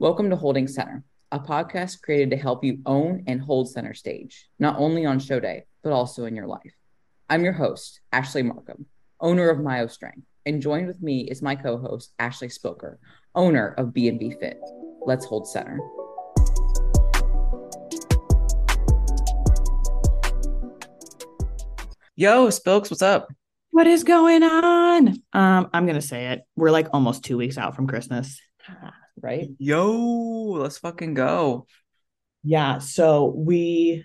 Welcome to Holding Center, a podcast created to help you own and hold center stage, not only on show day, but also in your life. I'm your host, Ashley Markham, owner of Myo Strength, and joined with me is my co-host, Ashley Spoker, owner of BMB Fit. Let's hold center. Yo, Spilks, what's up? What is going on? Um, I'm gonna say it. We're like almost two weeks out from Christmas, right? Yo, let's fucking go. Yeah. So we,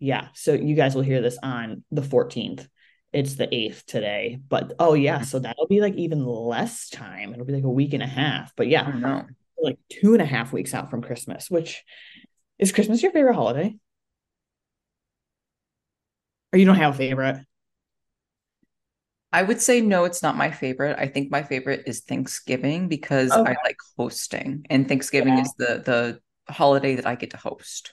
yeah. So you guys will hear this on the 14th. It's the 8th today, but oh yeah, mm-hmm. so that'll be like even less time. It'll be like a week and a half. But yeah, know. like two and a half weeks out from Christmas. Which is Christmas your favorite holiday? Or you don't have a favorite? I would say no, it's not my favorite. I think my favorite is Thanksgiving because Okay. I like hosting, and Thanksgiving Yeah. is the the holiday that I get to host.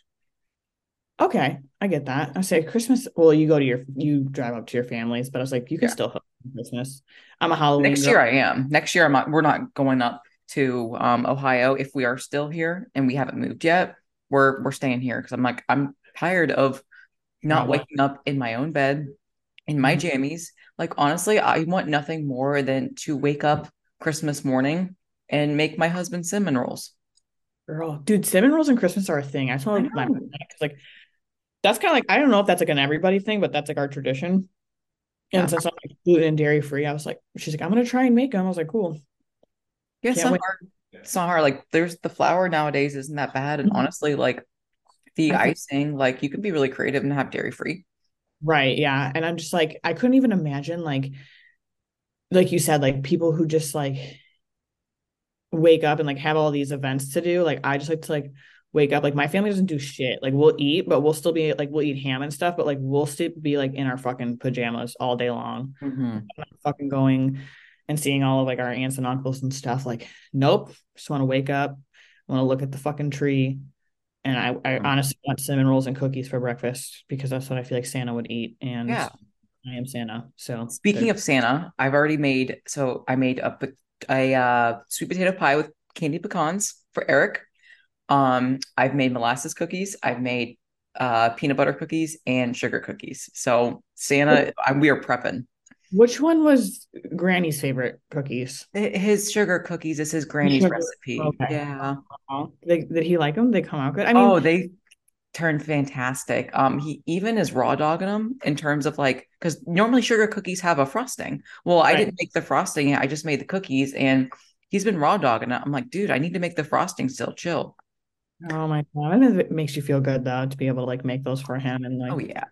Okay, I get that. I say Christmas. Well, you go to your, you drive up to your families, but I was like, you can Yeah. still host Christmas. I'm a Halloween. Next girl. year I am. Next year I'm not, we're not going up to um Ohio if we are still here and we haven't moved yet. We're we're staying here because I'm like I'm tired of not waking up in my own bed in my Mhm. jammies. Like honestly, I want nothing more than to wake up Christmas morning and make my husband cinnamon rolls. Girl, dude, cinnamon rolls and Christmas are a thing. I just want to my because like that's kind of like I don't know if that's like an everybody thing, but that's like our tradition. And Yeah. since I'm like gluten and dairy free, I was like, she's like, I'm gonna try and make them. I was like, cool. Yeah, it's not hard. It's not hard. Like there's the flour nowadays isn't that bad. And Mhm. honestly, like the icing, like you can be really creative and have dairy free. Right, yeah. And I'm just like, I couldn't even imagine like like you said, like people who just like wake up and like have all these events to do. Like I just like to like wake up. Like my family doesn't do shit. Like we'll eat, but we'll still be like we'll eat ham and stuff, but like we'll still be like in our fucking pajamas all day long. Mm-hmm. I'm not fucking going and seeing all of like our aunts and uncles and stuff. Like, nope. Just want to wake up, want to look at the fucking tree. And I, I Mhm. honestly want cinnamon rolls and cookies for breakfast because that's what I feel like Santa would eat. And Yeah. I am Santa. So Speaking of Santa, I've already made so I made a a uh, sweet potato pie with candy pecans for Eric. Um, I've made molasses cookies. I've made uh, peanut butter cookies and sugar cookies. So Santa, I, we are prepping. Which one was Granny's favorite cookies? His sugar cookies is his granny's Sugar- recipe. okay. Yeah. Oh, did, did he like them? They come out good. I mean, oh, they turned fantastic. Um, he even is raw dogging them in terms of like because normally sugar cookies have a frosting. Well, I didn't make the frosting. I just made the cookies, and he's been raw dogging it. I'm like, dude, I need to make the frosting still. Chill. oh my god, it makes you feel good though to be able to like make those for him and like. Oh yeah.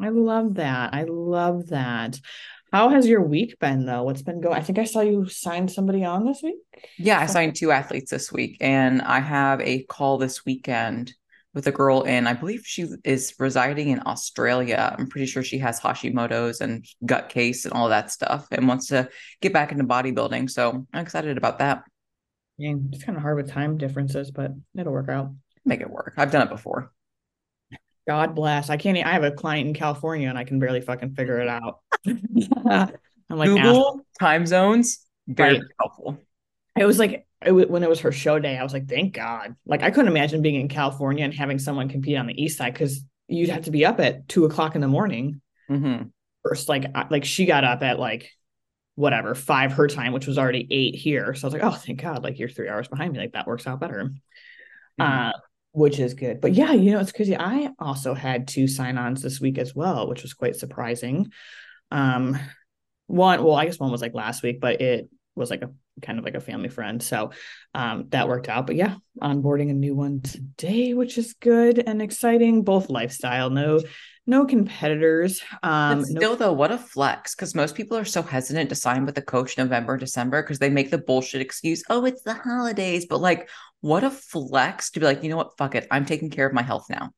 I love that. I love that. How has your week been though? What's been going? I think I saw you sign somebody on this week. Yeah, I signed two athletes this week, and I have a call this weekend with a girl, and I believe she is residing in Australia. I'm pretty sure she has Hashimoto's and gut case and all that stuff, and wants to get back into bodybuilding. So I'm excited about that. Yeah, it's kind of hard with time differences, but it'll work out. Make it work. I've done it before. God bless. I can't. I have a client in California and I can barely fucking figure it out. I'm like, Google time zones, very Right. helpful. it was like it when it was her show day. I was like, thank God. Like I couldn't imagine being in California and having someone compete on the east side because you'd have to be up at two o'clock in the morning. hmm First, like I- like she got up at like whatever five her time, which was already eight here. So I was like, oh, thank God, like you're three hours behind me. Like that works out better. Uh, which is good. But yeah, you know, it's crazy. I also had two sign-ons this week as well, which was quite surprising. Um, one, well, I guess one was like last week, but it was like a kind of like a family friend. So um that worked out. But yeah, onboarding a new one today, which is good and exciting. Both lifestyle, no, no competitors. Um But no still, though, what a flex! Because most people are so hesitant to sign with a coach November, December, because they make the bullshit excuse, "Oh, it's the holidays." But like, what a flex to be like, you know what? Fuck it, I'm taking care of my health now.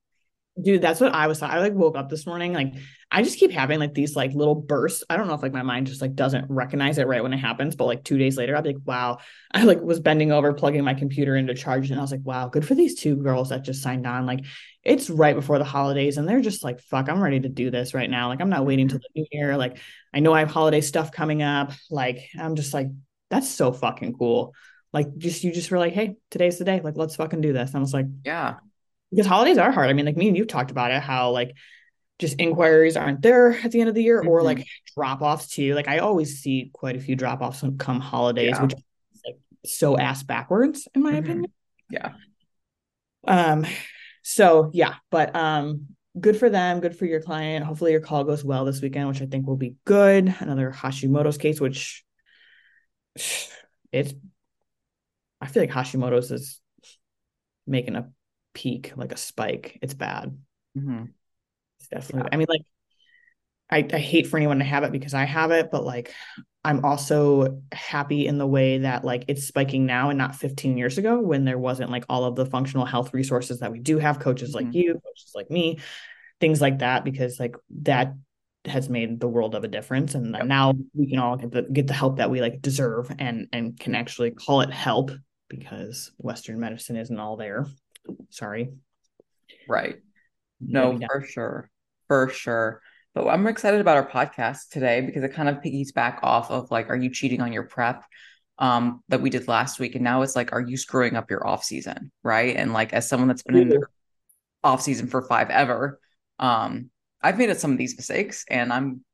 Dude, that's what I was. I like woke up this morning. Like, I just keep having like these like little bursts. I don't know if like my mind just like doesn't recognize it right when it happens, but like two days later, I'll be like, wow. I like was bending over, plugging my computer into charge, and I was like, wow, good for these two girls that just signed on. Like, it's right before the holidays, and they're just like, fuck, I'm ready to do this right now. Like, I'm not waiting till the new year. Like, I know I have holiday stuff coming up. Like, I'm just like, that's so fucking cool. Like just you just were like, hey, today's the day. Like, let's fucking do this. And I was like, yeah. Because holidays are hard. I mean, like me and you've talked about it, how like just inquiries aren't there at the end of the year, mm-hmm. or like drop offs too. Like I always see quite a few drop offs come holidays, yeah. which is like so ass backwards, in my mm-hmm. opinion. Yeah. Um, so yeah, but um good for them, good for your client. Hopefully your call goes well this weekend, which I think will be good. Another Hashimoto's case, which it's I feel like Hashimoto's is making a peak, like a spike. It's bad. Mm-hmm. It's definitely. Yeah. I mean, like, I I hate for anyone to have it because I have it, but like, I'm also happy in the way that like it's spiking now and not 15 years ago when there wasn't like all of the functional health resources that we do have, coaches mm-hmm. like you, coaches like me, things like that, because like that has made the world of a difference and yep. now we can all get the get the help that we like deserve and and can actually call it help because western medicine isn't all there. Sorry. Right. No for sure. For sure but i'm excited about our podcast today because it kind of piggies back off of like are you cheating on your prep um that we did last week and now it's like are you screwing up your off season right and like as someone that's been in the off season for five ever um I've made some of these mistakes and I'm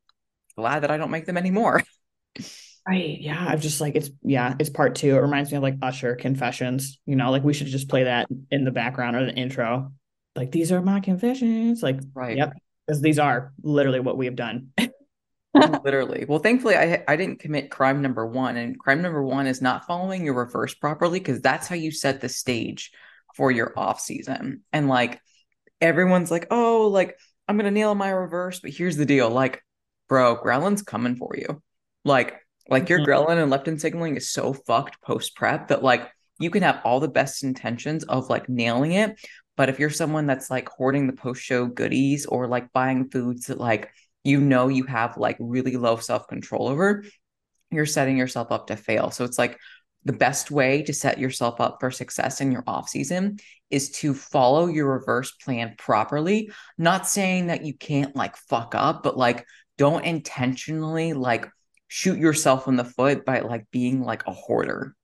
glad that I don't make them anymore. Right. Yeah. I've just like, it's, yeah, it's part two. It reminds me of like Usher confessions, you know, like we should just play that in the background or the intro. Like, these are my confessions. Like, right. Yep. Because these are literally what we have done. literally. Well, thankfully, I I didn't commit crime number one, and crime number one is not following your reverse properly because that's how you set the stage for your off season. And like everyone's like, oh, like I'm gonna nail my reverse, but here's the deal. Like, bro, ghrelin's coming for you. Like, like your mm-hmm. ghrelin and leptin signaling is so fucked post prep that like you can have all the best intentions of like nailing it. But if you're someone that's like hoarding the post show goodies or like buying foods that like you know you have like really low self control over, you're setting yourself up to fail. So it's like the best way to set yourself up for success in your off season is to follow your reverse plan properly not saying that you can't like fuck up but like don't intentionally like shoot yourself in the foot by like being like a hoarder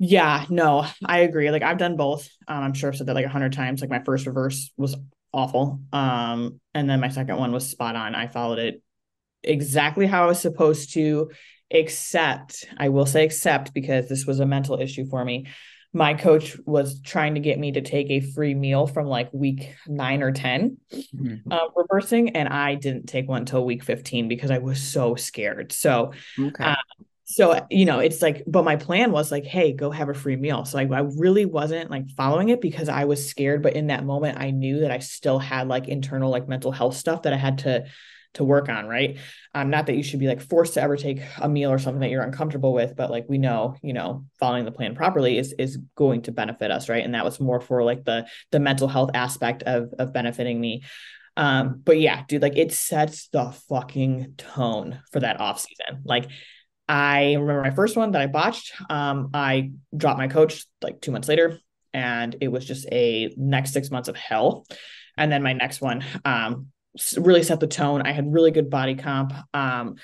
yeah no i agree like i've done both um, i'm sure i've said that like a hundred times like my first reverse was awful um and then my second one was spot on i followed it exactly how i was supposed to except I will say except because this was a mental issue for me. My coach was trying to get me to take a free meal from like week nine or 10 mm-hmm. uh, reversing, and I didn't take one until week 15 because I was so scared. So, okay. Uh, so you know it's like but my plan was like hey go have a free meal so I, I really wasn't like following it because i was scared but in that moment i knew that i still had like internal like mental health stuff that i had to to work on, right? Um, not that you should be like forced to ever take a meal or something that you're uncomfortable with, but like we know, you know, following the plan properly is is going to benefit us, right? And that was more for like the the mental health aspect of of benefiting me. Um, but yeah, dude, like it sets the fucking tone for that off season. Like I remember my first one that I botched. Um, I dropped my coach like two months later, and it was just a next six months of hell. And then my next one, um, really set the tone. I had really good body comp. Um,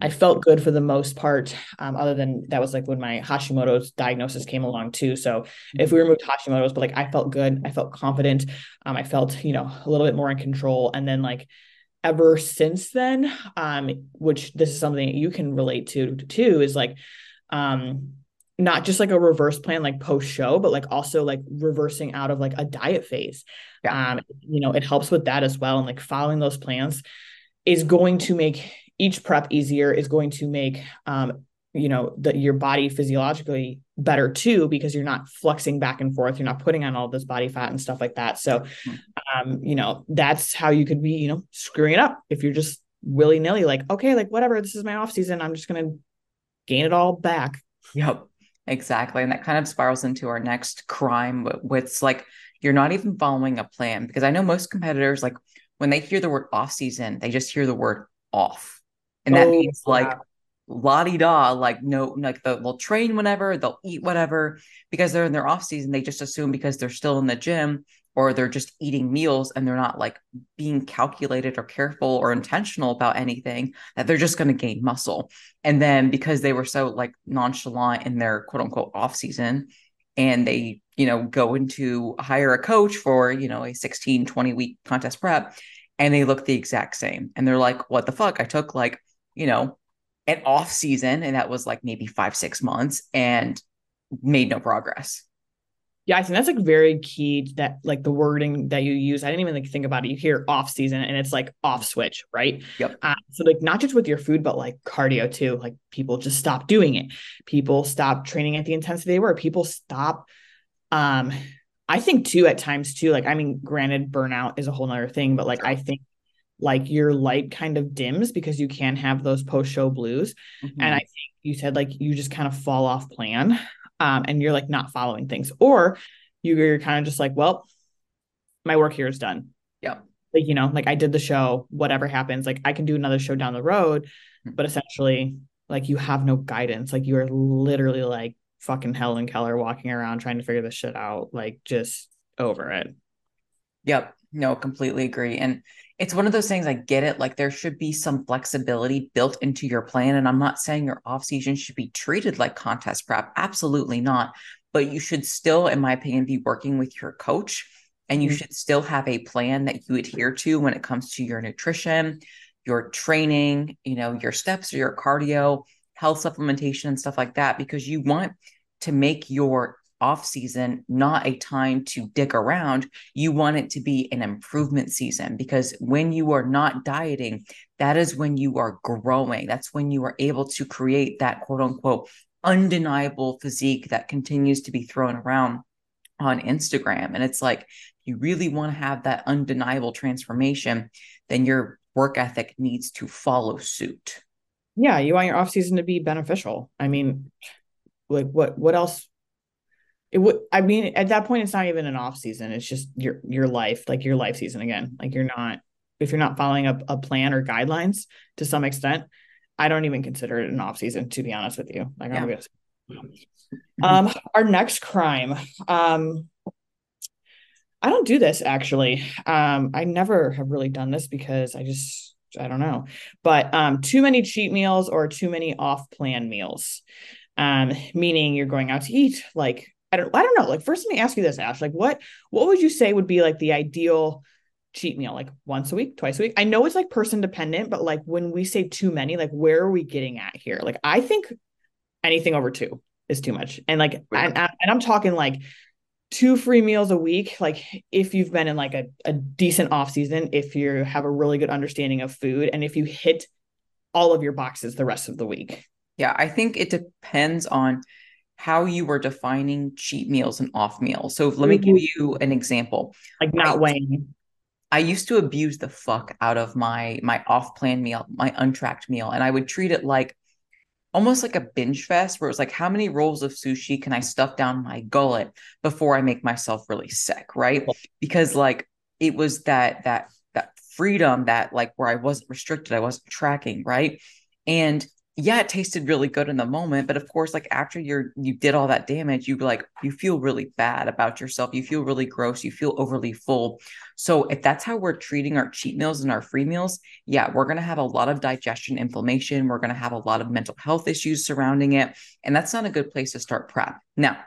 I mm-hmm. felt good for the most part, um, other than that was like when my Hashimoto's diagnosis came along too. So if we mm-hmm. removed Hashimoto's, but like I felt good, I felt confident, um, I felt you know a little bit more in control. And then like ever since then, um, which this is something that you can relate to too, is like um not just like a reverse plan like post show but like also like reversing out of like a diet phase yeah. um you know it helps with that as well and like following those plans is going to make each prep easier is going to make um you know that your body physiologically better too because you're not flexing back and forth you're not putting on all this body fat and stuff like that so hmm. Um you know that's how you could be you know screwing it up if you're just willy-nilly like okay like whatever this is my off season i'm just gonna gain it all back yep Exactly. And that kind of spirals into our next crime with like you're not even following a plan because I know most competitors like when they hear the word off season, they just hear the word off. And that oh, means like la di da, like no, like they'll train whenever, they'll eat whatever because they're in their off season. They just assume because they're still in the gym or they're just eating meals and they're not like being calculated or careful or intentional about anything that they're just going to gain muscle. And then because they were so like nonchalant in their quote unquote off season and they, you know, go into hire a coach for, you know, a 16, 20 week contest prep and they look the exact same. And they're like, what the fuck? I took like, you know, an off season and that was like maybe five, six months and made no progress. Yeah, I think that's like very key that like the wording that you use. I didn't even like think about it. You hear off season and it's like off switch, right? Yep. Uh, so like not just with your food, but like cardio too. Like people just stop doing it. People stop training at the intensity they were. People stop. Um, I think too at times too. Like I mean, granted, burnout is a whole nother thing, but like. I think like your light kind of dims because you can't have those post show blues. Mm-hmm. And I think you said like you just kind of fall off plan um, and you're like not following things, or you're kind of just like, well, my work here is done. Yeah. Like, you know, like I did the show, whatever happens, like I can do another show down the road, mm-hmm. but essentially, like you have no guidance. Like you are literally like fucking Helen Keller walking around trying to figure this shit out, like just over it. Yep. No, completely agree. And it's one of those things I get it. Like there should be some flexibility built into your plan. And I'm not saying your off season should be treated like contest prep. Absolutely not. But you should still, in my opinion, be working with your coach and you mm-hmm. should still have a plan that you adhere to when it comes to your nutrition, your training, you know, your steps or your cardio, health supplementation and stuff like that, because you want to make your off season not a time to dig around. You want it to be an improvement season because when you are not dieting that is when you are growing. That's when you are able to create that quote unquote undeniable physique that continues to be thrown around on Instagram. And it's like you really want to have that undeniable transformation then your work ethic needs to follow suit. Yeah you want your off season to be beneficial. I mean like what what else it would i mean at that point it's not even an off season. It's just your your life like your life season again. Like you're not if you're not following up a, a plan or guidelines to some extent i don't even consider it an off season to be honest with you. Like yeah. Um our next crime um i don't do this actually. Um i never have really done this because i just i don't know. But um too many cheat meals or too many off plan meals. Um meaning you're going out to eat like I don't I don't know. Like first let me ask you this, Ash. Like what what would you say would be like the ideal cheat meal? Like once a week, twice a week? I know it's like person dependent, but like when we say too many, like where are we getting at here? Like I think anything over two is too much. And like and, uh, and I'm talking like two free meals a week like if you've been in like a, a decent off season if you have a really good understanding of food and if you hit all of your boxes the rest of the week yeah i think it depends on how you were defining cheat meals and off meals. So let me give mm-hmm. you an example. Like not weighing. I used to abuse the fuck out of my my off plan meal, my untracked meal, and I would treat it like almost like a binge fest where it was like how many rolls of sushi can I stuff down my gullet before I make myself really sick, right? Because like it was that that that freedom that like where I wasn't restricted, I wasn't tracking, right? And yeah, it tasted really good in the moment, but of course, like after you're you did all that damage, you like you feel really bad about yourself. You feel really gross. You feel overly full. So if that's how we're treating our cheat meals and our free meals, yeah, we're gonna have a lot of digestion inflammation. We're gonna have a lot of mental health issues surrounding it, and that's not a good place to start prep. Now,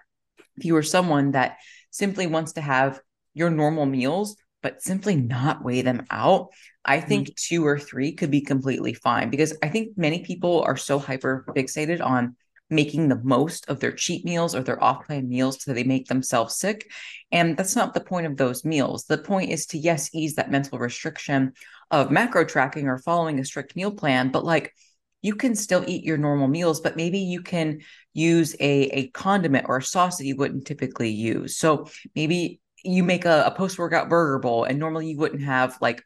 if you are someone that simply wants to have your normal meals, but simply not weigh them out, I think mm-hmm. two or three could be completely fine because I think many people are so hyper fixated on making the most of their cheat meals or their off plan meals so they make themselves sick. And that's not the point of those meals. The point is to, yes, ease that mental restriction of macro tracking or following a strict meal plan, but like you can still eat your normal meals, but maybe you can use a, a condiment or a sauce that you wouldn't typically use. So maybe you make a, a post workout burger bowl, and normally you wouldn't have like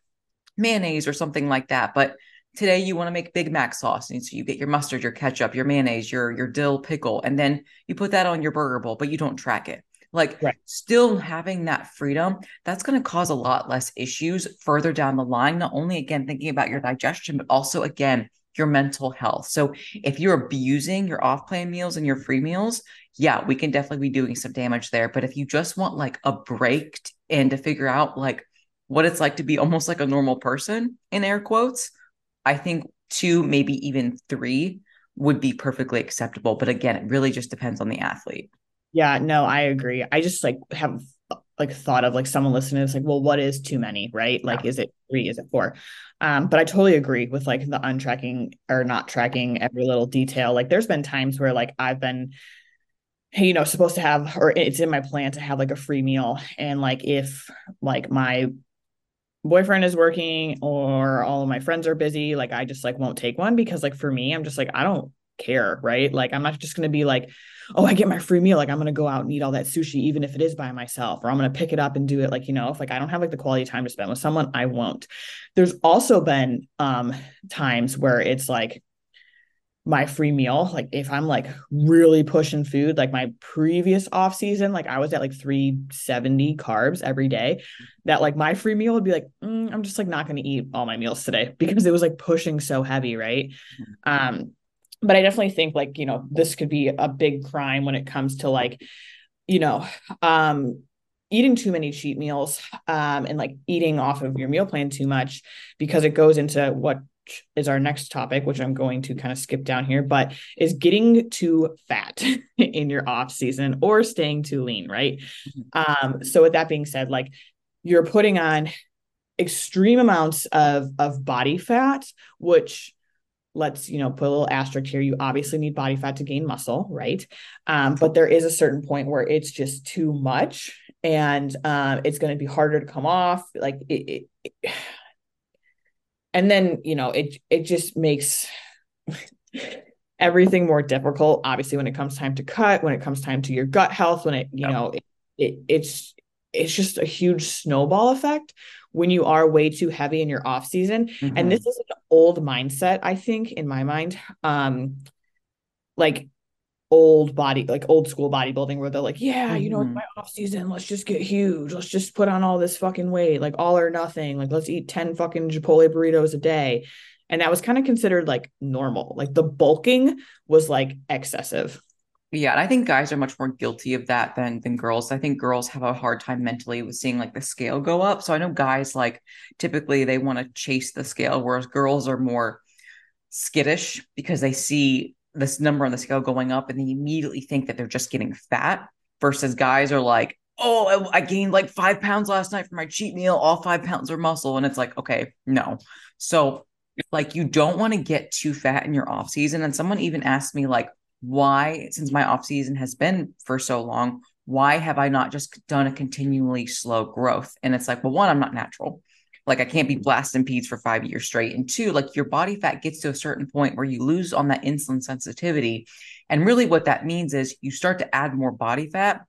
mayonnaise or something like that. But today you want to make Big Mac sauce. And so you get your mustard, your ketchup, your mayonnaise, your your dill pickle, and then you put that on your burger bowl, but you don't track it. Like right. still having that freedom, that's going to cause a lot less issues further down the line. Not only again thinking about your digestion, but also again your mental health. So if you're abusing your off plan meals and your free meals, yeah, we can definitely be doing some damage there. But if you just want like a break and to figure out like what it's like to be almost like a normal person in air quotes, I think two, maybe even three would be perfectly acceptable. But again, it really just depends on the athlete. Yeah, no, I agree. I just like have like thought of like someone listening it's like well what is too many? Right? Like yeah. is it three? Is it four? Um but i totally agree with like the untracking or not tracking every little detail. Like there's been times where like i've been you know supposed to have or it's in my plan to have like a free meal. And like if like my boyfriend is working or all of my friends are busy like i just like won't take one because like for me i'm just like i don't care right? Like i'm not just going to be like oh, I get my free meal. Like I'm gonna go out and eat all that sushi, even if it is by myself, or I'm gonna pick it up and do it. Like, you know, if like I don't have like the quality time to spend with someone, I won't. There's also been um times where it's like my free meal like if i'm like really pushing food like my previous off season like i was at like 370 carbs every day that like my free meal would be like mm, i'm just like not going to eat all my meals today because it was like pushing so heavy right mm-hmm. um but I definitely think like, you know, this could be a big crime when it comes to like, you know, um, eating too many cheat meals um, and like eating off of your meal plan too much because it goes into what is our next topic, which I'm going to kind of skip down here, but is getting too fat in your off season or staying too lean, right? Mm-hmm. Um, so with that being said, like you're putting on extreme amounts of of body fat, which let's you know put a little asterisk here. You obviously need body fat to gain muscle right? Um, but there is a certain point where it's just too much and uh, it's going to be harder to come off like it, it, it, and then you know it it just makes everything more difficult obviously when it comes time to cut when it comes time to your gut health when it you yep. know it, it it's it's just a huge snowball effect when you are way too heavy in your off season. Mm-hmm. And this is an old mindset, I think, in my mind. Um, like old body, like old school bodybuilding, where they're like, yeah, you know, it's mm-hmm. my off season. Let's just get huge. Let's just put on all this fucking weight, like all or nothing. Like let's eat 10 fucking Chipotle burritos a day. And that was kind of considered like normal. Like the bulking was like excessive. Yeah, and I think guys are much more guilty of that than than girls. I think girls have a hard time mentally with seeing like the scale go up. So I know guys like typically they want to chase the scale, whereas girls are more skittish because they see this number on the scale going up and they immediately think that they're just getting fat. Versus guys are like, oh, I gained like five pounds last night for my cheat meal. All five pounds are muscle, and it's like, okay, no. So like you don't want to get too fat in your off season. And someone even asked me like why, since my off season has been for so long, why have I not just done a continually slow growth? And it's like, well, one, I'm not natural. Like I can't be blasting peds for five years straight. And two, like your body fat gets to a certain point where you lose on that insulin sensitivity. And really what that means is you start to add more body fat,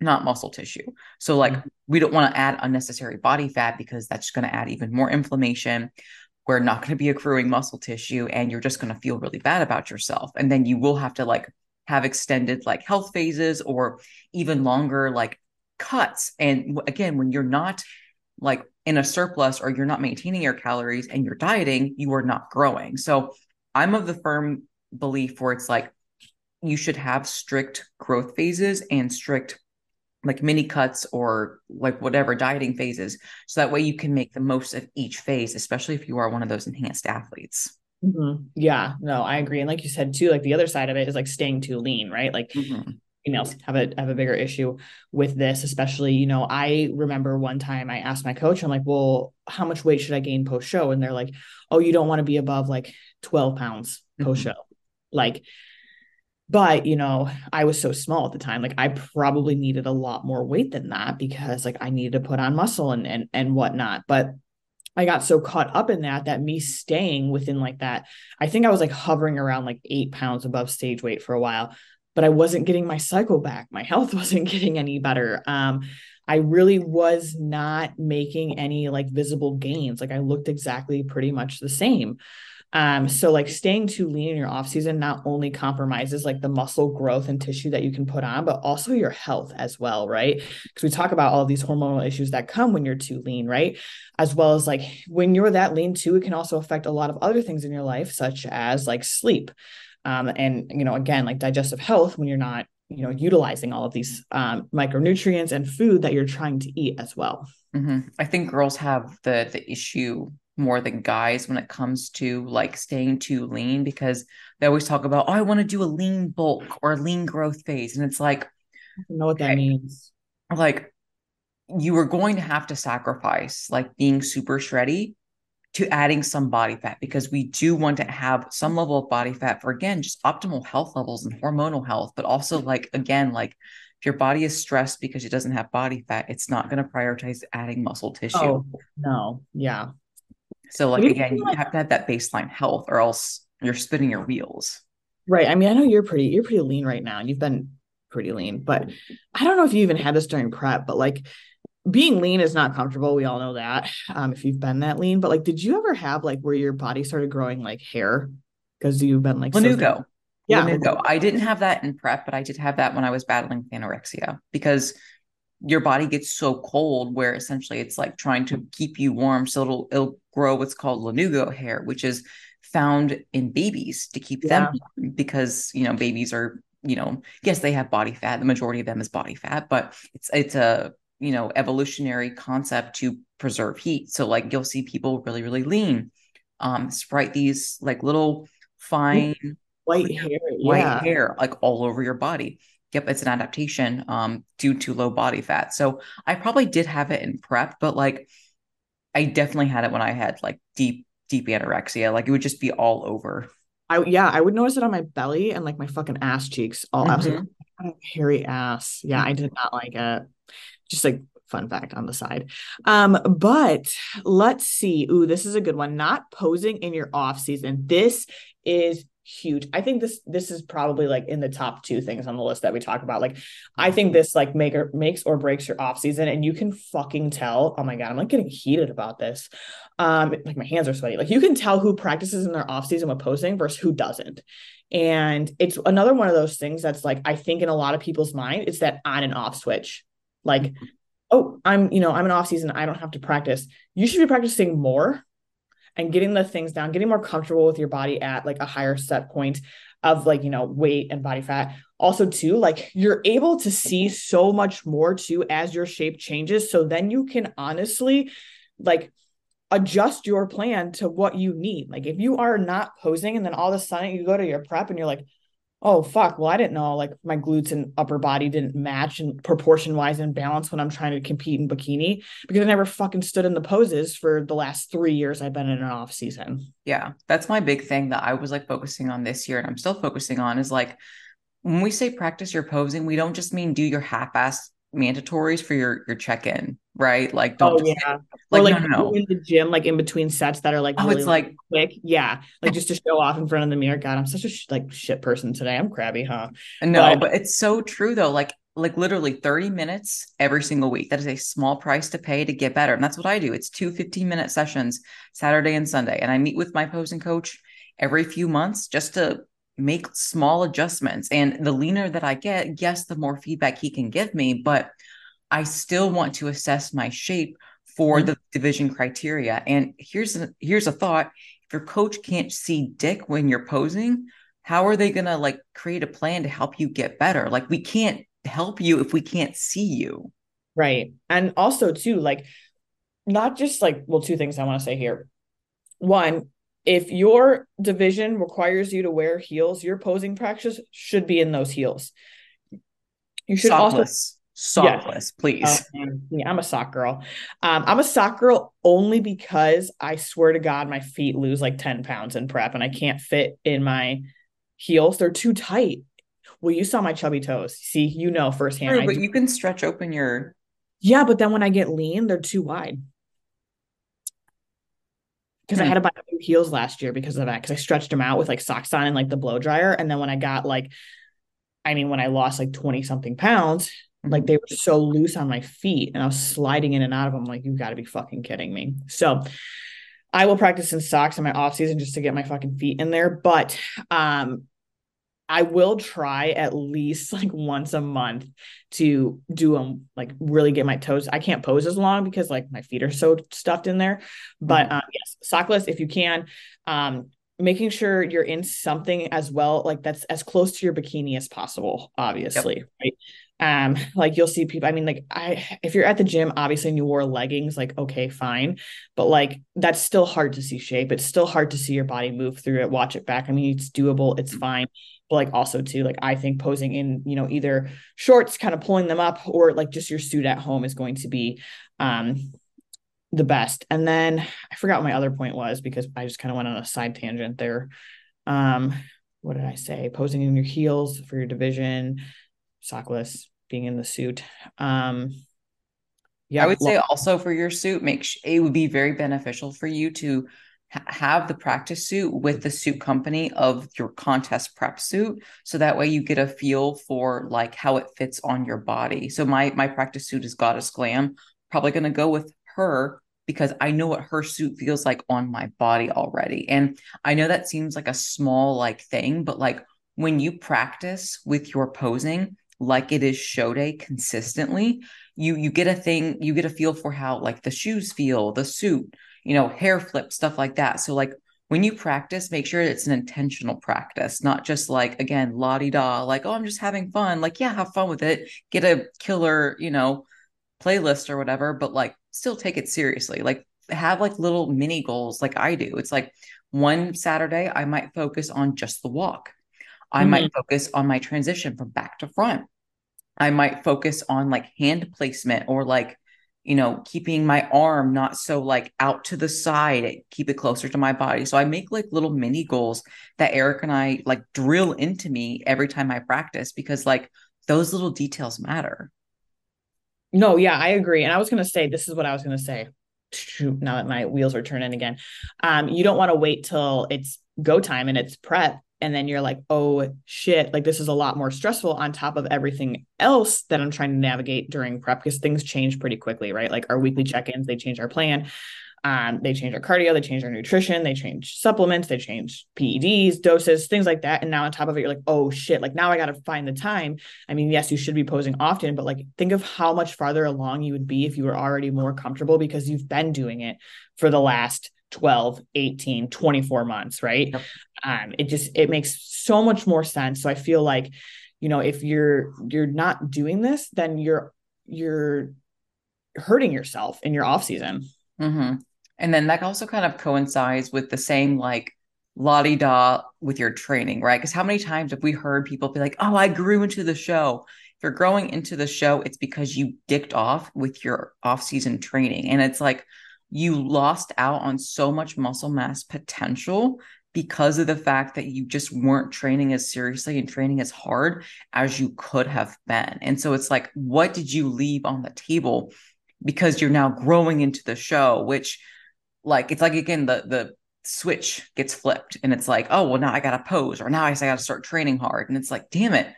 not muscle tissue. So like mm-hmm. we don't want to add unnecessary body fat because that's going to add even more inflammation we're not going to be accruing muscle tissue and you're just going to feel really bad about yourself. And then you will have to like have extended like health phases or even longer like cuts. And again when you're not like in a surplus or you're not maintaining your calories and you're dieting you are not growing. So i'm of the firm belief where it's like you should have strict growth phases and strict like mini cuts or like whatever dieting phases so that way you can make the most of each phase especially if you are one of those enhanced athletes mm-hmm. yeah no i agree and like you said too like the other side of it is like staying too lean right like mm-hmm. females have a have a bigger issue with this especially you know i remember one time i asked my coach i'm like well how much weight should i gain post show and they're like oh you don't want to be above like 12 pounds post show mm-hmm. like but you know i was so small at the time like i probably needed a lot more weight than that because like i needed to put on muscle and and, and whatnot but i got so caught up in that that me staying within like that i think i was like hovering around like eight pounds above stage weight for a while but i wasn't getting my cycle back my health wasn't getting any better um I really was not making any like visible gains. Like I looked exactly pretty much the same. Um, so like staying too lean in your off season not only compromises like the muscle growth and tissue that you can put on, but also your health as well, right? Because we talk about all these hormonal issues that come when you're too lean, right? As well as like when you're that lean too, it can also affect a lot of other things in your life, such as like sleep. Um, and you know, again, like digestive health when you're not, you know, utilizing all of these um, micronutrients and food that you're trying to eat as well. Mm-hmm. I think girls have the the issue more than guys when it comes to like staying too lean because they always talk about, oh, I want to do a lean bulk or a lean growth phase. And it's like, I don't know what that okay. means. Like, you are going to have to sacrifice like being super shreddy to adding some body fat because we do want to have some level of body fat for again just optimal health levels and hormonal health but also like again like if your body is stressed because it doesn't have body fat it's not going to prioritize adding muscle tissue oh, no yeah so like again, you have to have that baseline health or else you're spinning your wheels. Right. I mean, I know you're pretty you're pretty lean right now and you've been pretty lean, but I don't know if you even had this during prep, but like being lean is not comfortable. We all know that. Um, if you've been that lean, but like, did you ever have like where your body started growing like hair because you've been like Lanugo? So yeah, Lanugo. I didn't have that in prep, but I did have that when I was battling anorexia because your body gets so cold where essentially it's like trying to keep you warm so it'll it'll grow what's called lanugo hair which is found in babies to keep yeah. them because you know babies are you know yes they have body fat the majority of them is body fat but it's it's a you know evolutionary concept to preserve heat so like you'll see people really really lean um sprite these like little fine white hair white yeah. hair like all over your body Yep, it's an adaptation um, due to low body fat. So I probably did have it in prep, but like I definitely had it when I had like deep, deep anorexia. Like it would just be all over. I yeah, I would notice it on my belly and like my fucking ass cheeks. All mm-hmm. absolutely hairy ass. Yeah, I did not like it. Just like fun fact on the side. Um, but let's see. Ooh, this is a good one. Not posing in your off season. This is huge. I think this this is probably like in the top two things on the list that we talk about. Like I think this like make or makes or breaks your off season and you can fucking tell. Oh my god, I'm like getting heated about this. Um like my hands are sweaty. Like you can tell who practices in their off season with posing versus who doesn't. And it's another one of those things that's like I think in a lot of people's mind it's that on and off switch. Like oh, I'm you know, I'm an off season, I don't have to practice. You should be practicing more and getting the things down, getting more comfortable with your body at like a higher set point of like, you know, weight and body fat. Also, too, like you're able to see so much more too as your shape changes. So then you can honestly like adjust your plan to what you need. Like if you are not posing and then all of a sudden you go to your prep and you're like, oh fuck. Well i didn't know like my glutes and upper body didn't match and proportion wise and balance when i'm trying to compete in bikini because i never fucking stood in the poses for the last three years i've been in an off season. Yeah. That's my big thing that i was like focusing on this year and i'm still focusing on is like when we say practice your posing we don't just mean do your half-ass mandatories for your your check-in right? Like don't oh, yeah. like, or like no, no. in the gym like in between sets that are like oh really, it's like quick. Yeah. Like just to show off in front of the mirror. God i'm such a sh- like shit person today. I'm crabby huh? No but, but it's so true though. Like like literally 30 minutes every single week. That is a small price to pay to get better. And that's what i do. It's two 15 minute sessions saturday and sunday. And i meet with my posing coach every few months just to make small adjustments. And the leaner that I get, yes, the more feedback he can give me, but I still want to assess my shape for mm-hmm. the division criteria. And here's a, here's a thought: if your coach can't see dick when you're posing, how are they going to like create a plan to help you get better? Like we can't help you if we can't see you. Right. And also too like not just like well two things I want to say here. One, if your division requires you to wear heels, your posing practice should be in those heels. You should Sockless. also sockless, please. Um, yeah, I'm a sock girl. Um, I'm a sock girl only because I swear to God, my feet lose like 10 pounds in prep and I can't fit in my heels. They're too tight. Well, you saw my chubby toes. See, you know firsthand. True, but you can stretch open your. Yeah, but then when I get lean, they're too wide because I had to buy new heels last year because of that. Because I stretched them out with like socks on and like the blow dryer. And then when I got like, I mean, when I lost like 20 something pounds, like they were so loose on my feet and I was sliding in and out of them. Like, you've got to be fucking kidding me. So, I will practice in socks in my off season just to get my fucking feet in there. But um, I will try at least like once a month to do them, like really get my toes. I can't pose as long because like my feet are so stuffed in there. But mm-hmm. um, yes, sockless if you can. Um, making sure you're in something as well, like that's as close to your bikini as possible, obviously, yep. right? um like you'll see people i mean like i if you're at the gym obviously and you wore leggings like okay fine but like that's still hard to see shape it's still hard to see your body move through it watch it back i mean it's doable it's fine but like also too like i think posing in you know either shorts kind of pulling them up or like just your suit at home is going to be um the best. And then i forgot what my other point was because i just kind of went on a side tangent there. Um what did i say? Posing in your heels for your division sockless being in the suit. Um, yeah, I would say also for your suit, make sh- it would be very beneficial for you to have the practice suit with the suit company of your contest prep suit, so that way you get a feel for like how it fits on your body. So my my practice suit is Goddess Glam. Probably going to go with her because I know what her suit feels like on my body already. And I know that seems like a small like thing, but like when you practice with your posing, like it is show day consistently you you get a thing you get a feel for how like the shoes feel the suit you know hair flip stuff like that. So like when you practice make sure it's an intentional practice not just like again la di da like oh i'm just having fun. Like yeah have fun with it. Get a killer you know playlist or whatever but like still take it seriously. Like have like little mini goals like i do. It's like one saturday i might focus on just the walk. I mm-hmm. might focus on my transition from back to front. I might focus on like hand placement or like, you know, keeping my arm not so like out to the side, keep it closer to my body. So I make like little mini goals that Eric and I like drill into me every time I practice because like those little details matter. No, yeah, I agree. And I was going to say, this is what I was going to say. Now that my wheels are turning again. Um, you don't want to wait till it's go time and it's prep and then you're like oh shit like this is a lot more stressful on top of everything else that i'm trying to navigate during prep because things change pretty quickly right? Like our weekly check-ins they change our plan. Um, they change our cardio they change our nutrition they change supplements they change peds doses things like that. And now on top of it you're like oh shit like now i gotta find the time. I mean yes you should be posing often but like think of how much farther along you would be if you were already more comfortable because you've been doing it for the last 12 18 24 months right? Yep. Um it just it makes so much more sense. So i feel like you know if you're you're not doing this then you're you're hurting yourself in your off season. Mm-hmm. and then that also kind of coincides with the same like la di da with your training right? Because how many times have we heard people be like oh i grew into the show. If you're growing into the show it's because you dicked off with your off season training. And it's like you lost out on so much muscle mass potential because of the fact that you just weren't training as seriously and training as hard as you could have been. And so it's like, what did you leave on the table because you're now growing into the show, which like it's like again the the switch gets flipped and it's like, oh well now I gotta pose or now I gotta start training hard. And it's like, damn it,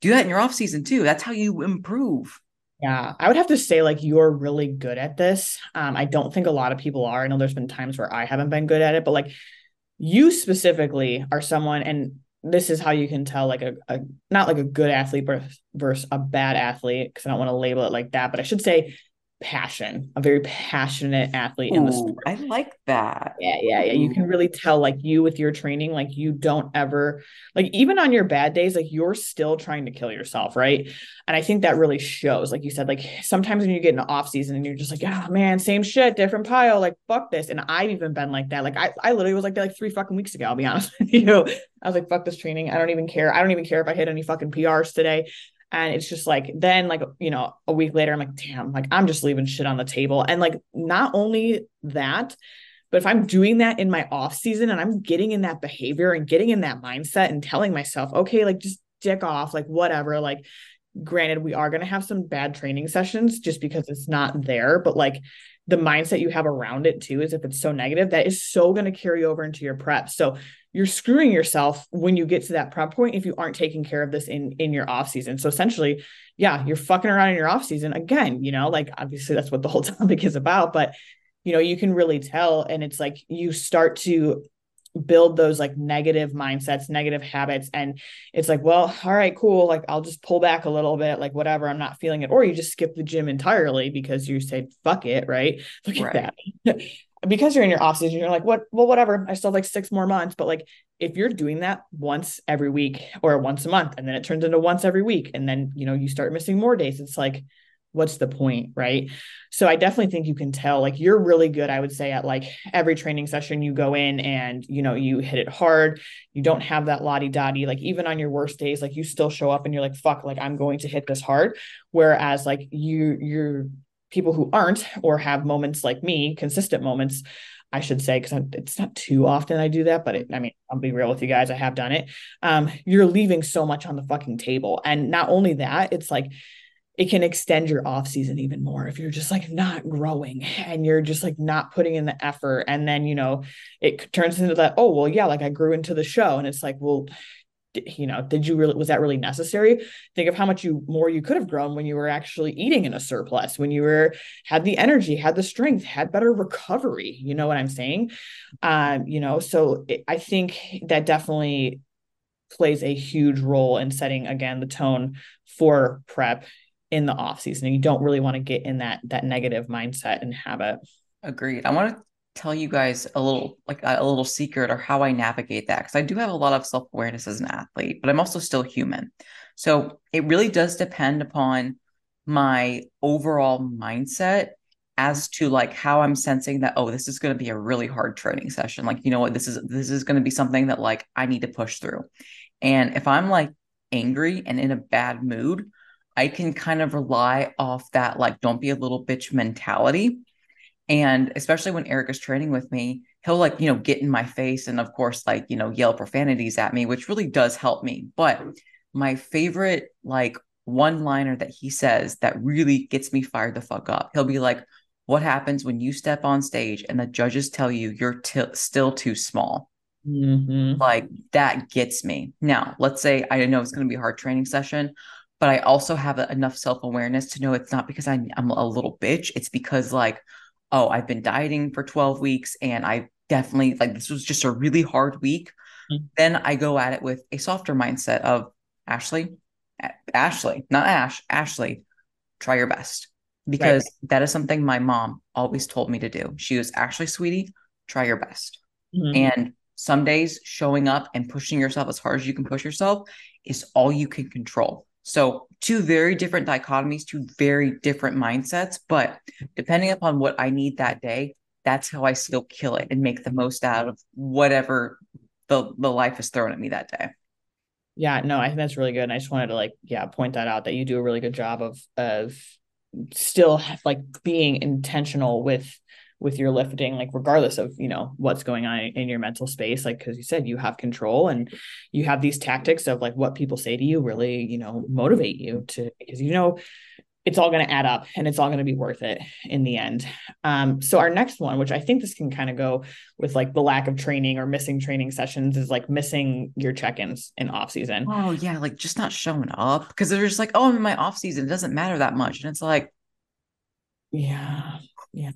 do that in your off season too. That's how you improve. Yeah, I would have to say like you're really good at this. Um, I don't think a lot of people are. I know there's been times where I haven't been good at it, but like you specifically are someone, and this is how you can tell like a, a not like a good athlete versus a bad athlete because I don't want to label it like that, but I should say passion, a very passionate athlete Ooh, in the sport. I like that. Yeah, yeah, yeah. You can mm. really tell like you with your training, like you don't ever like even on your bad days, like you're still trying to kill yourself, right? And I think that really shows. Like you said, like sometimes when you get in the off season and you're just like, oh man, same shit, different pile, like fuck this. And I've even been like that. Like I, I literally was like that like three fucking weeks ago, I'll be honest with you. I was like, fuck this training. I don't even care. I don't even care if I hit any fucking PRs today. And it's just like, then, like, you know, a week later, I'm like, damn, like, I'm just leaving shit on the table. And like, not only that, but if I'm doing that in my off season and I'm getting in that behavior and getting in that mindset and telling myself, okay, like, just dick off, like, whatever, like, granted, we are going to have some bad training sessions just because it's not there, but like, the mindset you have around it too is if it's so negative that is so going to carry over into your prep so you're screwing yourself when you get to that prep point if you aren't taking care of this in in your off season. So essentially, yeah, you're fucking around in your off season again, you know, like obviously that's what the whole topic is about, but you know, you can really tell. And it's like you start to build those like negative mindsets, negative habits. And it's like, well, all right, cool. Like I'll just pull back a little bit, like whatever, I'm not feeling it. Or you just skip the gym entirely because you say, fuck it, right? Look at that. because you're in your off season, you're like, what? Well, whatever. I still have like six more months. But like, if you're doing that once every week or once a month, and then it turns into once every week, and then you know you start missing more days, it's like, what's the point right so i definitely think you can tell like you're really good i would say at like every training session you go in and you know you hit it hard you don't have that lottie dottie like even on your worst days like you still show up and you're like fuck like i'm going to hit this hard whereas like you you're people who aren't or have moments like me consistent moments I should say, because it's not too often I do that, but it, I mean, I'll be real with you guys. I have done it. Um, you're leaving so much on the fucking table. And not only that, it's like it can extend your off season even more if you're just like not growing and you're just like not putting in the effort and then you know it turns into that oh well yeah like I grew into the show and it's like well you know did you really was that really necessary? Think of how much you more you could have grown when you were actually eating in a surplus when you were had the energy had the strength had better recovery you know what i'm saying? Um you know so it, i think that definitely plays a huge role in setting again the tone for prep in the off season and you don't really want to get in that that negative mindset and habit agreed. I want to tell you guys a little like a, little secret or how i navigate that because i do have a lot of self-awareness as an athlete but i'm also still human so it really does depend upon my overall mindset as to like how i'm sensing that oh this is going to be a really hard training session like you know what this is this is going to be something that like i need to push through and if i'm like angry and in a bad mood I can kind of rely off that, like, don't be a little bitch mentality. And especially when Eric is training with me, he'll like, you know, get in my face and, of course, like, you know, yell profanities at me, which really does help me. But my favorite, like, one liner that he says that really gets me fired the fuck up, he'll be like, What happens when you step on stage and the judges tell you you're t- still too small? Mm-hmm. Like, that gets me. Now, let's say I know it's going to be a hard training session but I also have enough self awareness to know it's not because I, I'm a little bitch. It's because, like, oh, I've been dieting for 12 weeks and I definitely, like, this was just a really hard week. Mm-hmm. Then I go at it with a softer mindset of Ashley, Ashley, not Ash, Ashley, try your best. Because right. that is something my mom always told me to do. She was Ashley, sweetie, try your best. Mm-hmm. And some days showing up and pushing yourself as hard as you can push yourself is all you can control. So, two very different dichotomies, two very different mindsets. But depending upon what I need that day, that's how I still kill it and make the most out of whatever the, the life is thrown at me that day. Yeah, no, I think that's really good. And I just wanted to like, yeah, point that out that you do a really good job of of still like being intentional with with your lifting like regardless of you know what's going on in your mental space like because you said you have control and you have these tactics of like what people say to you really you know motivate you to because you know it's all going to add up and it's all going to be worth it in the end. Um so our next one which i think this can kind of go with like the lack of training or missing training sessions is like missing your check-ins in off season. Oh yeah like just not showing up because they're just like oh i'm in my off season it doesn't matter that much. And it's like yeah yeah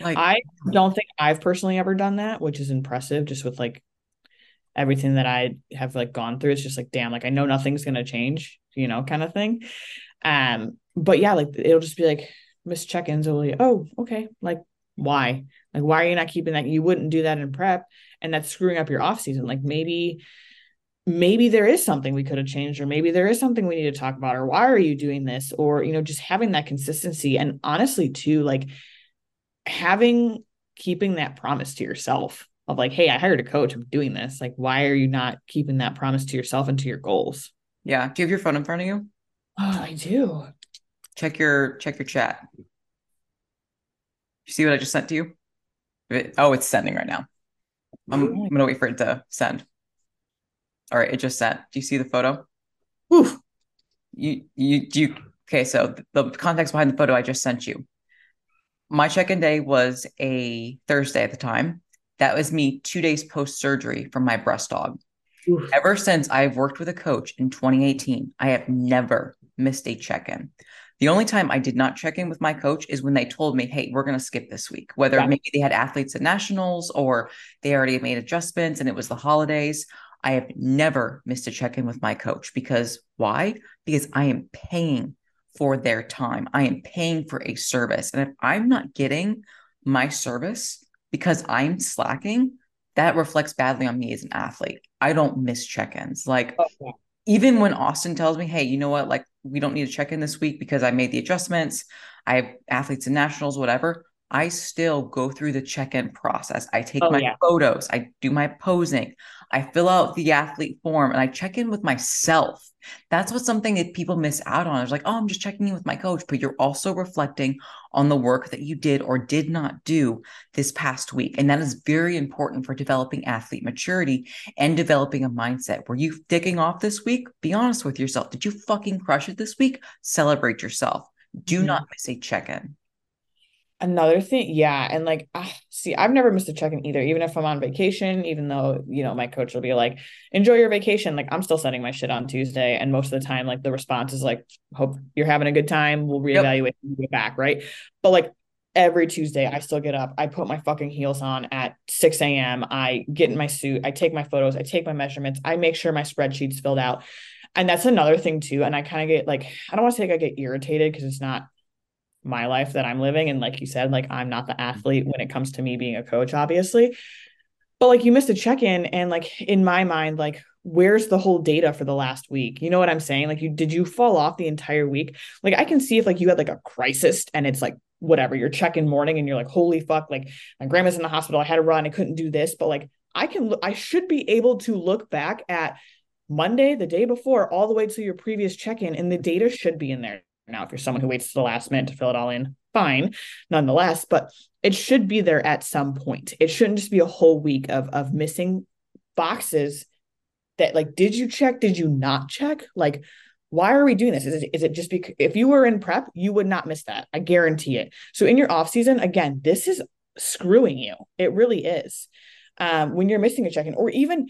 like I don't think I've personally ever done that, which is impressive just with like everything that I have like gone through. It's just like, damn, like I know nothing's gonna change, you know, kind of thing. Um, but yeah, like it'll just be like miss check-ins will be, oh, okay, like why? Like why are you not keeping that? You wouldn't do that in prep, and that's screwing up your off season. Like maybe maybe there is something we could have changed or maybe there is something we need to talk about or why are you doing this or you know just having that consistency and honestly too like having keeping that promise to yourself of like, hey, I hired a coach, I'm doing this. Like, why are you not keeping that promise to yourself and to your goals? Yeah. Do you have your phone in front of you? Oh, I do. Check your check your chat. You see what I just sent to you? It, oh, it's sending right now. I'm, I'm gonna wait for it to send. All right, it just sent. Do you see the photo? Oof. You you do you okay, so the context behind the photo I just sent you my check-in day was a Thursday at the time. That was me two days post surgery from my breast aug. Oof. Ever since I've worked with a coach in 2018, I have never missed a check-in. The only time I did not check in with my coach is when they told me, hey, we're going to skip this week, whether Yeah. maybe they had athletes at nationals or they already made adjustments and it was the holidays. I have never missed a check in with my coach because why? Because I am paying for their time. I am paying for a service. And if I'm not getting my service because I'm slacking, that reflects badly on me as an athlete. I don't miss check ins. Like, Oh, even when Austin tells me, hey, you know what? Like, we don't need to check in this week because I made the adjustments. I have athletes and nationals, whatever. I still go through the check in process. I take Oh, my yeah. photos, I do my posing, I fill out the athlete form, and I check in with myself. That's what something that people miss out on. It's like, oh, I'm just checking in with my coach, but you're also reflecting on the work that you did or did not do this past week. And that is very important for developing athlete maturity and developing a mindset. Were you digging off this week? Be honest with yourself. Did you fucking crush it this week? Celebrate yourself. Do Mhm. not miss a check in. Another thing, yeah, and like, ah, see, I've never missed a check-in either, even if I'm on vacation, even though, you know, my coach will be like, enjoy your vacation. Like, I'm still sending my shit on Tuesday, and most of the time, like, the response is like, hope you're having a good time. We'll reevaluate you get back, right? But like every Tuesday, I still get up, I put my fucking heels on at 6 a.m. I get in my suit, I take my photos, I take my measurements, I make sure my spreadsheet's filled out. And that's another thing too. And I kind of get like, I don't want to say like I get irritated because it's not my life that I'm living. And like you said, like I'm not the mm-hmm. athlete when it comes to me being a coach, obviously. But like you missed a check-in, and like in my mind, like where's the whole data for the last week? You know what I'm saying? Like you did you fall off the entire week? Like I can see if like you had like a crisis and it's like whatever, you're checking morning and you're like, holy fuck, like my grandma's in the hospital, I had to run, I couldn't do this. But like I can I should be able to look back at Monday, the day before, all the way to your previous check-in, and the data should be in there. Now, if you're someone who waits to the last minute to fill it all in, fine, nonetheless, but it should be there at some point. It shouldn't just be a whole week of of missing boxes that like, did you check? Did you not check? Like, why are we doing this? Is it, is it just because if you were in prep, you would not miss that. I guarantee it. So in your off season, again, this is screwing you. It really is. Um, when you're missing a check-in or even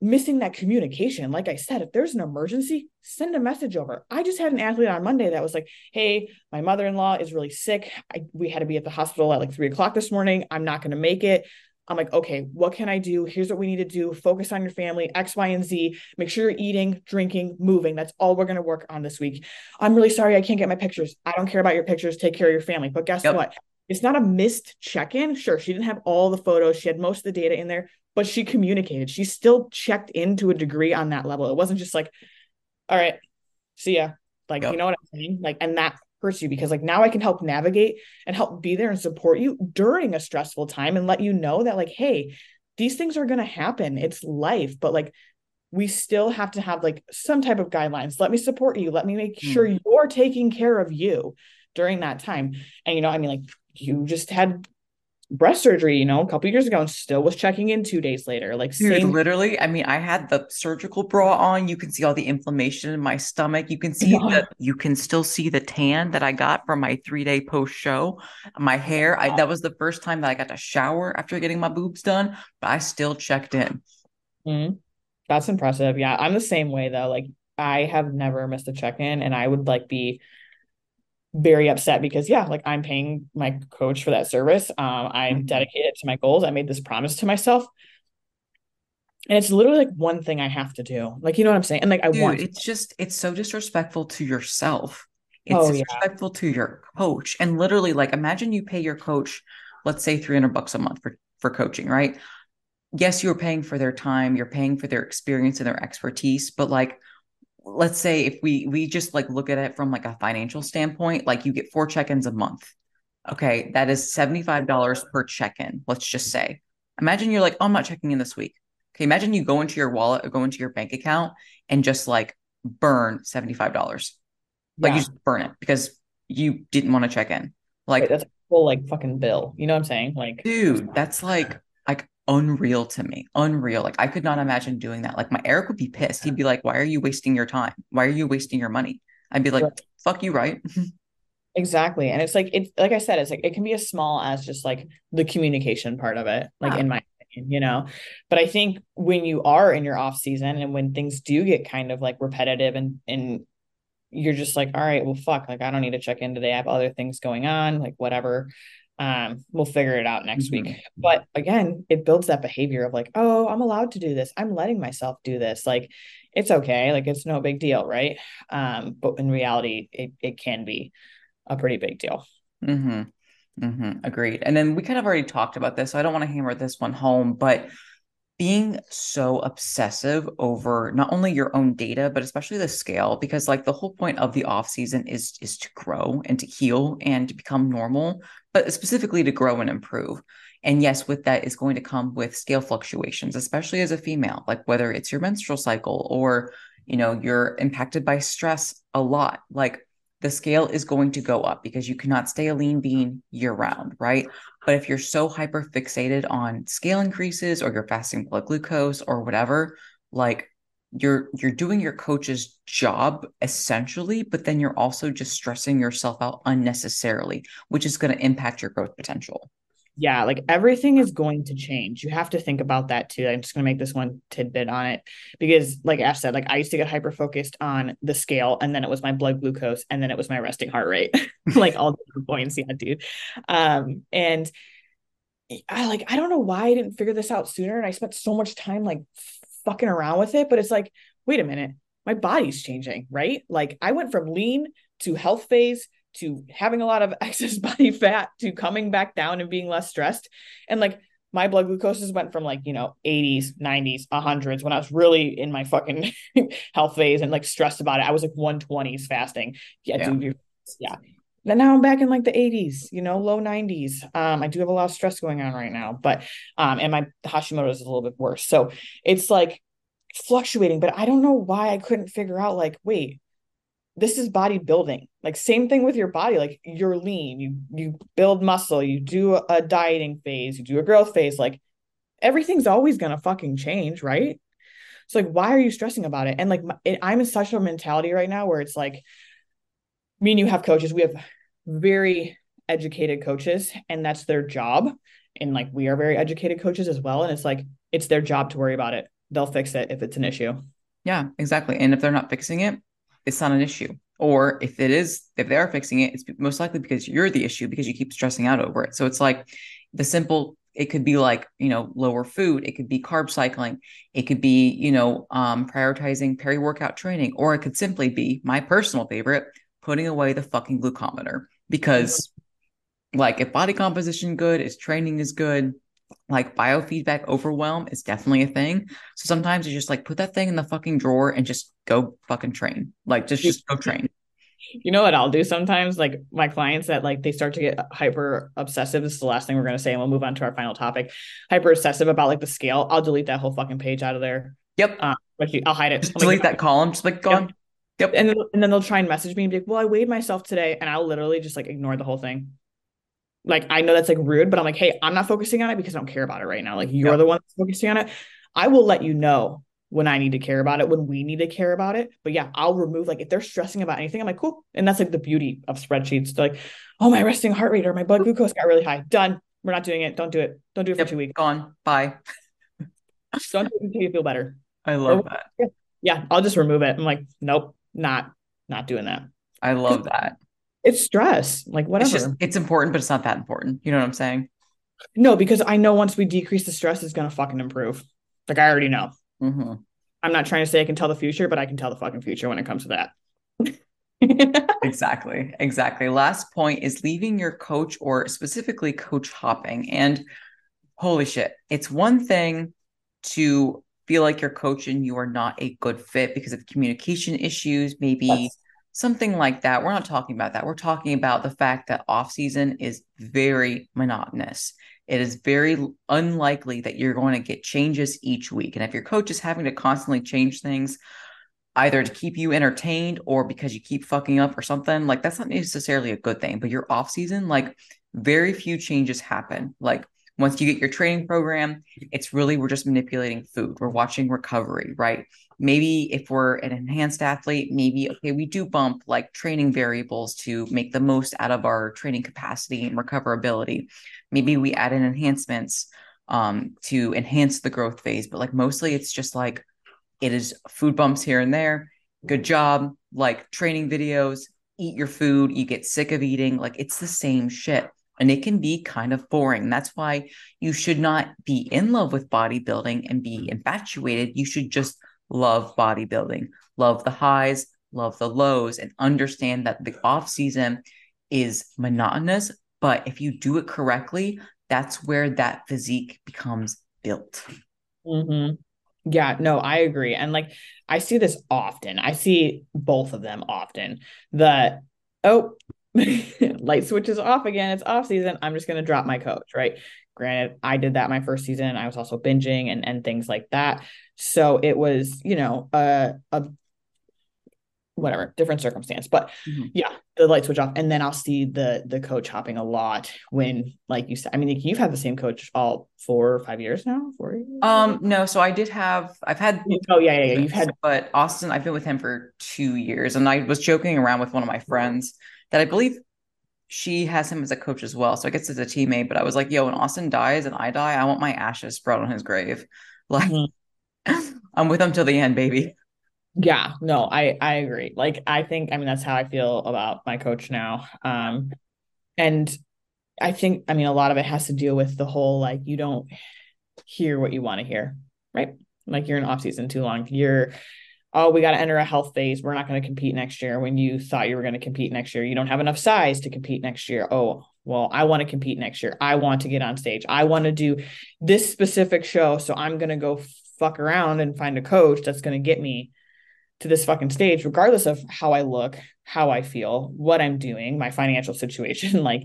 missing that communication. Like I said, if there's an emergency, send a message over. I just had an athlete on Monday that was like, Hey, my mother in law is really sick. I, we had to be at the hospital at like three o'clock this morning. I'm not going to make it. I'm like, okay, what can I do? Here's what we need to do. Focus on your family, X, Y, and Z. Make sure you're eating, drinking, moving. That's all we're going to work on this week. I'm really sorry I can't get my pictures. I don't care about your pictures. Take care of your family. But guess Yep. what? It's not a missed check in. Sure, she didn't have all the photos, she had most of the data in there, but she communicated. She still checked in to a degree on that level. It wasn't just like, all right, see ya. Like, Yep. you know what I'm saying? Like, and that hurts you because like now I can help navigate and help be there and support you during a stressful time and let you know that like, hey, these things are gonna happen. It's life, but like we still have to have like some type of guidelines. Let me support you. Let me make Hmm. sure you're taking care of you during that time. And you know, I mean, like you just had breast surgery, you know, a couple years ago and still was checking in two days later. Like Dude, same literally, I mean, I had the surgical bra on. You can see all the inflammation in my stomach. You can see Yeah. the you can still see the tan that I got from my three day post show. My hair, I that was the first time that I got to shower after getting my boobs done, but I still checked in. Mhm. That's impressive. Yeah, I'm the same way though. Like I have never missed a check-in and I would like be very upset because yeah, like I'm paying my coach for that service. Um, I'm Mhm. dedicated to my goals. I made this promise to myself. And it's literally like one thing I have to do. Like, you know what I'm saying? And like I Dude, want it's just it's so disrespectful to yourself. It's Oh, yeah. disrespectful to your coach. And literally, like, imagine you pay your coach, let's say 300 bucks a month for for coaching, right? Yes, you're paying for their time, you're paying for their experience and their expertise, but like let's say if we we just like look at it from like a financial standpoint, like you get four check-ins a month. Okay, that is $75 per check-in, let's just say. Imagine you're like, oh, I'm not checking in this week. Okay, imagine you go into your wallet or go into your bank account and just like burn $75. Like you just burn it because you didn't want to check in. Like, Right, that's a full like fucking bill. You know what I'm saying? Like dude, that's like like unreal to me. Unreal. Like I could not imagine doing that. Like my Eric would be pissed. He'd be like, "Why are you wasting your time? Why are you wasting your money?" I'd be like, Right. "Fuck you, right?" Exactly. And it's like it's like I said, it's like it can be as small as just like the communication part of it, like Yeah. in my opinion, you know. But I think when you are in your off season and when things do get kind of like repetitive and and you're just like, all right, well, fuck, like I don't need to check in today. I have other things going on, like whatever. Um, we'll figure it out next mm-hmm. week. But again, it builds that behavior of like, oh, I'm allowed to do this. I'm letting myself do this. Like, it's okay. Like, it's no big deal, right? Um, but in reality, it it can be a pretty big deal. Mm-hmm. Mm-hmm. Agreed. And then we kind of already talked about this, so I don't want to hammer this one home, but being so obsessive over not only your own data but especially the scale because like the whole point of the off season is is to grow and to heal and to become normal but specifically to grow and improve and yes with that is going to come with scale fluctuations especially as a female like whether it's your menstrual cycle or you know you're impacted by stress a lot like the scale is going to go up because you cannot stay a lean bean year round, right? But if you're so hyper fixated on scale increases or you're fasting blood glucose or whatever, like you're you're doing your coach's job essentially, but then you're also just stressing yourself out unnecessarily, which is going to impact your growth potential yeah, like everything is going to change. You have to think about that too. I'm just going to make this one tidbit on it because, like Ash said, like I used to get hyper focused on the scale, and then it was my blood glucose, and then it was my resting heart rate, like all different points. Yeah, dude. Um, and I like I don't know why I didn't figure this out sooner, and I spent so much time like fucking around with it. But it's like, wait a minute, my body's changing, right? Like I went from lean to health phase to having a lot of excess body fat to coming back down and being less stressed. And like my blood glucoses went from like, you know, 80s, 90s, 100s when I was really in my fucking health phase and like stressed about it. I was like 120s fasting. Yeah, yeah. dude, yeah. And now I'm back in like the 80s, you know, low 90s. Um, I do have a lot of stress going on right now, but um, and my Hashimoto's is a little bit worse. So it's like fluctuating, but I don't know why I couldn't figure out like, wait, this is bodybuilding. Like same thing with your body. Like you're lean. You you build muscle. You do a dieting phase. You do a growth phase. Like everything's always going to fucking change right? So like why are you stressing about it? And like it, i'm in such a mentality right now where it's like me and you have coaches. We have very educated coaches and that's their job. And like we are very educated coaches as well. And it's like it's their job to worry about it. They'll fix it if it's an issue. Yeah exactly. And if they're not fixing it it's not an issue. Or if it is, if they are fixing it, it's most likely because you're the issue because you keep stressing out over it. So it's like the simple, it could be like, you know, lower food, it could be carb cycling, it could be, you know, um, prioritizing peri workout training, or it could simply be my personal favorite, putting away the fucking glucometer. Because, like, if body composition good, is training is good, like biofeedback overwhelm is definitely a thing. So sometimes you just like put that thing in the fucking drawer and just go fucking train. Like just just go train. You know what I'll do sometimes? Like my clients that like they start to get hyper obsessive. This is the last thing we're gonna say, and we'll move on to our final topic. Hyper obsessive about like the scale. I'll delete that whole fucking page out of there. Yep. Uh, I'll hide it. Just delete that column. Just like go yep. on. Yep. And then, and then they'll try and message me and be like, "Well, I weighed myself today," and I'll literally just like ignore the whole thing like I know that's like rude, but I'm like, hey, I'm not focusing on it because I don't care about it right now. Like you're yep. the one that's focusing on it. I will let you know when I need to care about it, when we need to care about it. But yeah, I'll remove like if they're stressing about anything, I'm like, cool. And that's like the beauty of spreadsheets. They're like, oh, my resting heart rate or my blood glucose got really high. Done. We're not doing it. Don't do it. Don't do it yep. for two weeks. Gone. Bye. don't do it until you feel better. I love or, that. Yeah, I'll just remove it. I'm like, nope, not not doing that. I love that it's stress like whatever it's, just, it's important but it's not that important. You know what i'm saying? No because i know once we decrease the stress it's gonna fucking improve. Like i already know. Mm-hmm. i'm not trying to say i can tell the future but i can tell the fucking future when it comes to that. Exactly. Exactly. Last point is leaving your coach or specifically coach hopping and holy shit it's one thing to feel like your coach and you are not a good fit because of communication issues maybe That's- something like that. We're not talking about that. We're talking about the fact that off season is very monotonous. It is very unlikely that you're going to get changes each week. And if your coach is having to constantly change things, either to keep you entertained or because you keep fucking up or something, like that's not necessarily a good thing. But your off season, like very few changes happen. Like once you get your training program, it's really we're just manipulating food. We're watching recovery, right? Maybe if we're an enhanced athlete, maybe okay, we do bump like training variables to make the most out of our training capacity and recoverability. Maybe we add in enhancements um, to enhance the growth phase, but like mostly it's just like it is food bumps here and there. good job, like training videos, eat your food, you get sick of eating. Like it's the same shit. And it can be kind of boring. That's why you should not be in love with bodybuilding and be infatuated. You should just love bodybuilding, love the highs, love the lows, and understand that the off season is monotonous. But if you do it correctly, that's where that physique becomes built. Mm-hmm. Yeah, no, I agree. And like I see this often. I see both of them often. The oh, light switch is off again. It's off season. I'm just gonna drop my coach, right? Granted, I did that my first season. I was also binging and and things like that. So it was, you know, a a whatever different circumstance but mm-hmm. yeah the light switch off and then i'll see the the coach hopping a lot when like you said i mean you've had the same coach all four or five years now four years? um no so i did have i've had oh yeah, yeah yeah you've had but austin i've been with him for two years and i was joking around with one of my friends that i believe she has him as a coach as well so i guess as a teammate but i was like yo when austin dies and i die i want my ashes spread on his grave like mm-hmm. i'm with him till the end baby yeah, no, I I agree. Like I think I mean that's how I feel about my coach now. Um and I think I mean a lot of it has to deal with the whole like you don't hear what you want to hear, right? Like you're in off season too long. You're oh, we got to enter a health phase. We're not going to compete next year when you thought you were going to compete next year. You don't have enough size to compete next year. Oh, well, I want to compete next year. I want to get on stage. I want to do this specific show. So I'm going to go fuck around and find a coach that's going to get me to this fucking stage, regardless of how I look, how I feel, what I'm doing, my financial situation, like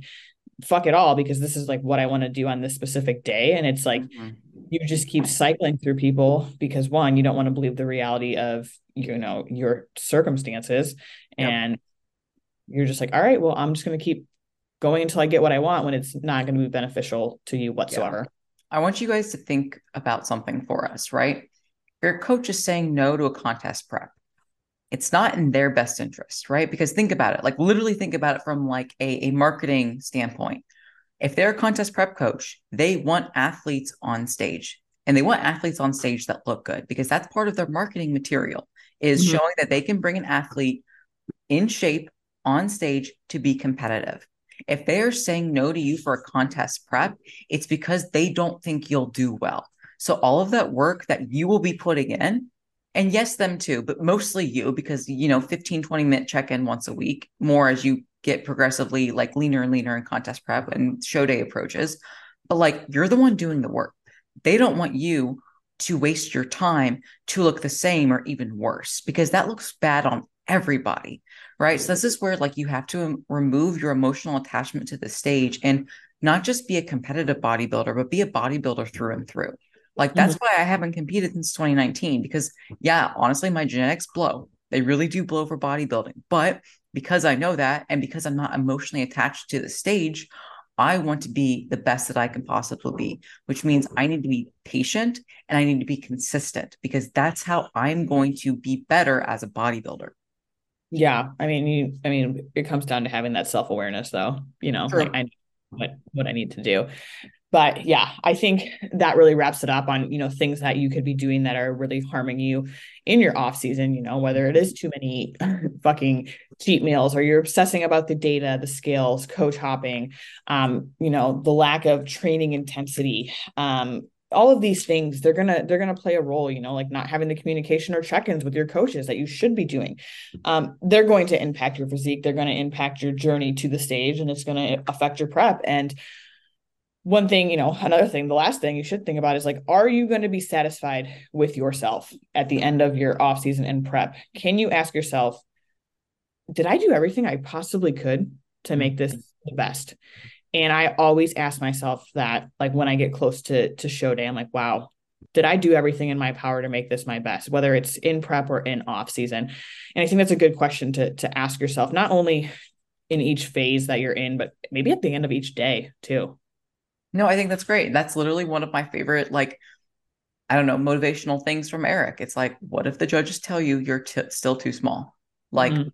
fuck it all, because this is like what I want to do on this specific day. And it's like mm-hmm. You just keep cycling through people because one, you don't want to believe the reality of, you know, your circumstances. Yep. And you're just like, all right, well, I'm just going to keep going until I get what I want when it's not going to be beneficial to you whatsoever. Yeah. I want you guys to think about something for us, right? Your coach is saying no to a contest prep it's not in their best interest, right? Because think about it, like literally think about it from like a, a marketing standpoint. If they're a contest prep coach, they want athletes on stage and they want athletes on stage that look good because that's part of their marketing material is mm-hmm. showing that they can bring an athlete in shape on stage to be competitive. If they are saying no to you for a contest prep, it's because they don't think you'll do well. So all of that work that you will be putting in and yes them too but mostly you because you know 15 20 minute check in once a week more as you get progressively like leaner and leaner in contest prep and show day approaches. But like you're the one doing the work. They don't want you to waste your time to look the same or even worse because that looks bad on everybody right? So this is where like you have to remove your emotional attachment to the stage and not just be a competitive bodybuilder but be a bodybuilder through and through like that's mm-hmm. why I haven't competed since 2019 because yeah, honestly, my genetics blow. They really do blow for bodybuilding. But because I know that and because I'm not emotionally attached to the stage, I want to be the best that I can possibly be, which means I need to be patient and I need to be consistent because that's how I'm going to be better as a bodybuilder. Yeah, I mean, you, I mean, it comes down to having that self awareness, though. You know, True. like I what what I need to do but yeah i think that really wraps it up on you know things that you could be doing that are really harming you in your off season you know whether it is too many fucking cheat meals or you're obsessing about the data the scales coach hopping um you know the lack of training intensity um all of these things they're gonna they're gonna play a role you know like not having the communication or check-ins with your coaches that you should be doing. Um, they're going to impact your physique they're going to impact your journey to the stage and it's going to affect your prep. And one thing, you know, another thing, the last thing you should think about is like, are you going to be satisfied with yourself at the end of your off season and prep? Can you ask yourself, did I do everything I possibly could to make this mm-hmm. the best? And I always ask myself that, like when I get close to to show day, I'm like, wow, did I do everything in my power to make this my best, whether it's in prep or in off season? And I think that's a good question to to ask yourself, not only in each phase that you're in, but maybe at the end of each day too. No, I think that's great. That's literally one of my favorite, like, I don't know, motivational things from Eric. It's like, what if the judges tell you you're t- still too small? Like, mm-hmm.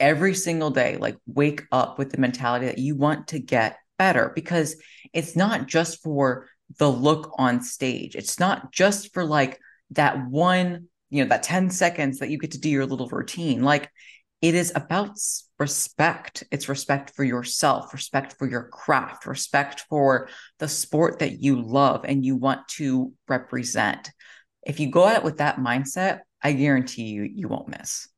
every single day, like, wake up with the mentality that you want to get better because it's not just for the look on stage. It's not just for like that one you know, that 10 seconds that you get to do your little routine. Like it is about respect. It's respect for yourself, respect for your craft, respect for the sport that you love and you want to represent. If you go at it with that mindset, I guarantee you, you won't miss.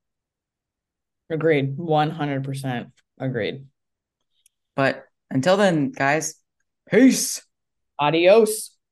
Agreed. 100% agreed. But until then, guys, peace. Adios.